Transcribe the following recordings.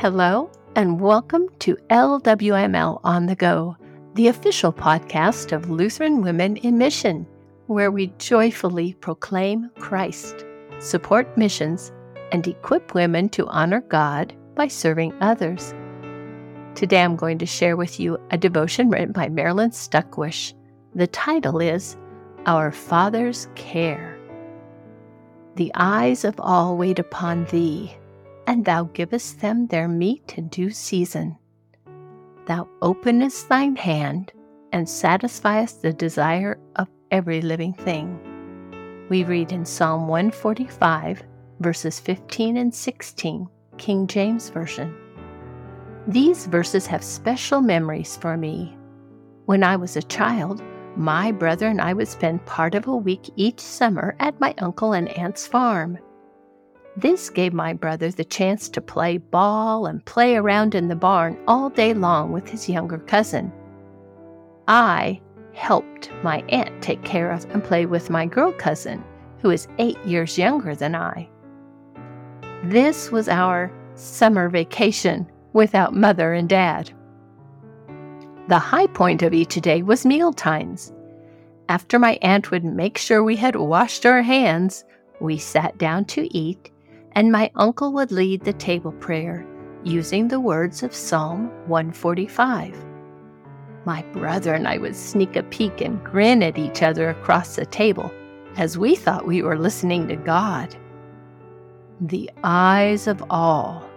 Hello, and welcome to LWML on the Go, the official podcast of Lutheran Women in Mission, where we joyfully proclaim Christ, support missions, and equip women to honor God by serving others. Today I'm going to share with you a devotion written by Marilyn Stuckwisch. The title is Our Father's Care. The eyes of all wait upon thee, and thou givest them their meat in due season. Thou openest thine hand and satisfiest the desire of every living thing. We read in Psalm 145, verses 15 and 16, King James Version. These verses have special memories for me. When I was a child, my brother and I would spend part of a week each summer at my uncle and aunt's farm. This gave my brother the chance to play ball and play around in the barn all day long with his younger cousin. I helped my aunt take care of and play with my girl cousin, who is eight years younger than I. This was our summer vacation without mother and dad. The high point of each day was meal times. After my aunt would make sure we had washed our hands, we sat down to eat, and my uncle would lead the table prayer using the words of Psalm 145. My brother and I would sneak a peek and grin at each other across the table as we thought we were listening to God. The eyes of all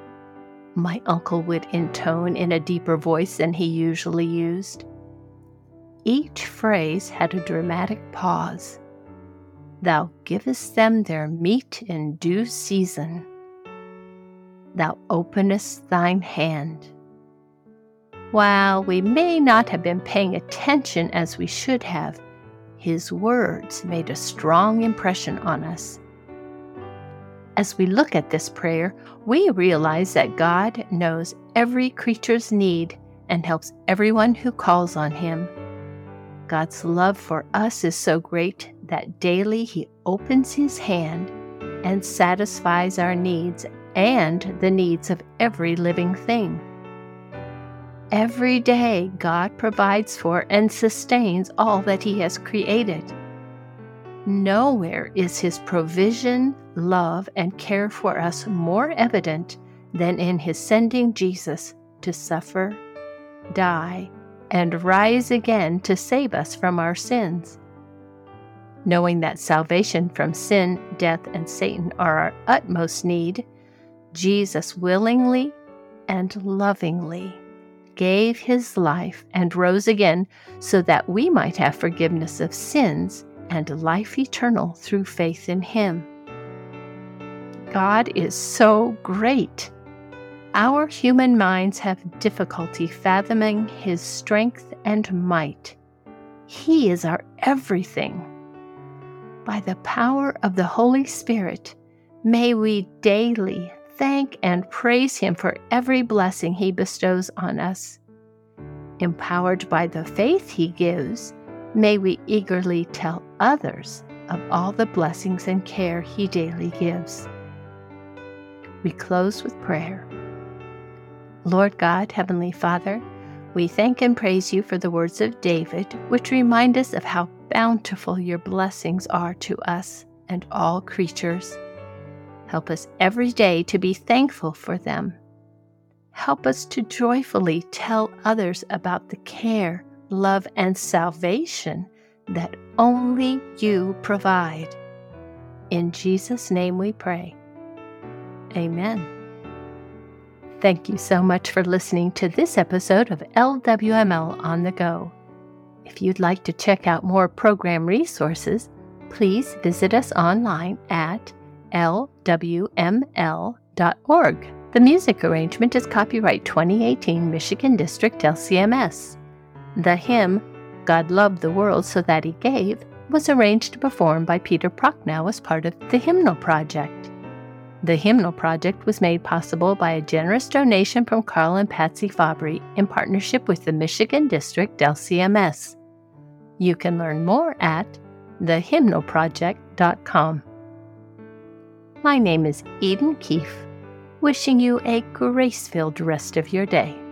my uncle would intone in a deeper voice than he usually used. Each phrase had a dramatic pause. Thou givest them their meat in due season. Thou openest thine hand. While we may not have been paying attention as we should have, his words made a strong impression on us. As we look at this prayer, we realize that God knows every creature's need and helps everyone who calls on Him. God's love for us is so great that daily He opens His hand and satisfies our needs and the needs of every living thing. Every day, God provides for and sustains all that He has created. Nowhere is His provision, love, and care for us more evident than in His sending Jesus to suffer, die, and rise again to save us from our sins. Knowing that salvation from sin, death, and Satan are our utmost need, Jesus willingly and lovingly gave his life and rose again so that we might have forgiveness of sins and life eternal through faith in Him. God is so great. Our human minds have difficulty fathoming His strength and might. He is our everything. By the power of the Holy Spirit, may we daily thank and praise Him for every blessing He bestows on us. Empowered by the faith He gives, May we eagerly tell others of all the blessings and care He daily gives. We close with prayer. Lord God, Heavenly Father, we thank and praise you for the words of David, which remind us of how bountiful your blessings are to us and all creatures. Help us every day to be thankful for them. Help us to joyfully tell others about the care love, and salvation that only you provide. In Jesus' name we pray. Amen. Thank you so much for listening to this episode of LWML on the Go. If you'd like to check out more program resources, please visit us online at lwml.org. The music arrangement is copyright 2018 Michigan District LCMS. The hymn, God Loved the World So That He Gave, was arranged and performed by Peter Prochnow as part of the Hymnal Project. The Hymnal Project was made possible by a generous donation from Carl and Patsy Fabry in partnership with the Michigan District LCMS. You can learn more at thehymnalproject.com. My name is Eden Keefe. wishing you a grace filled rest of your day.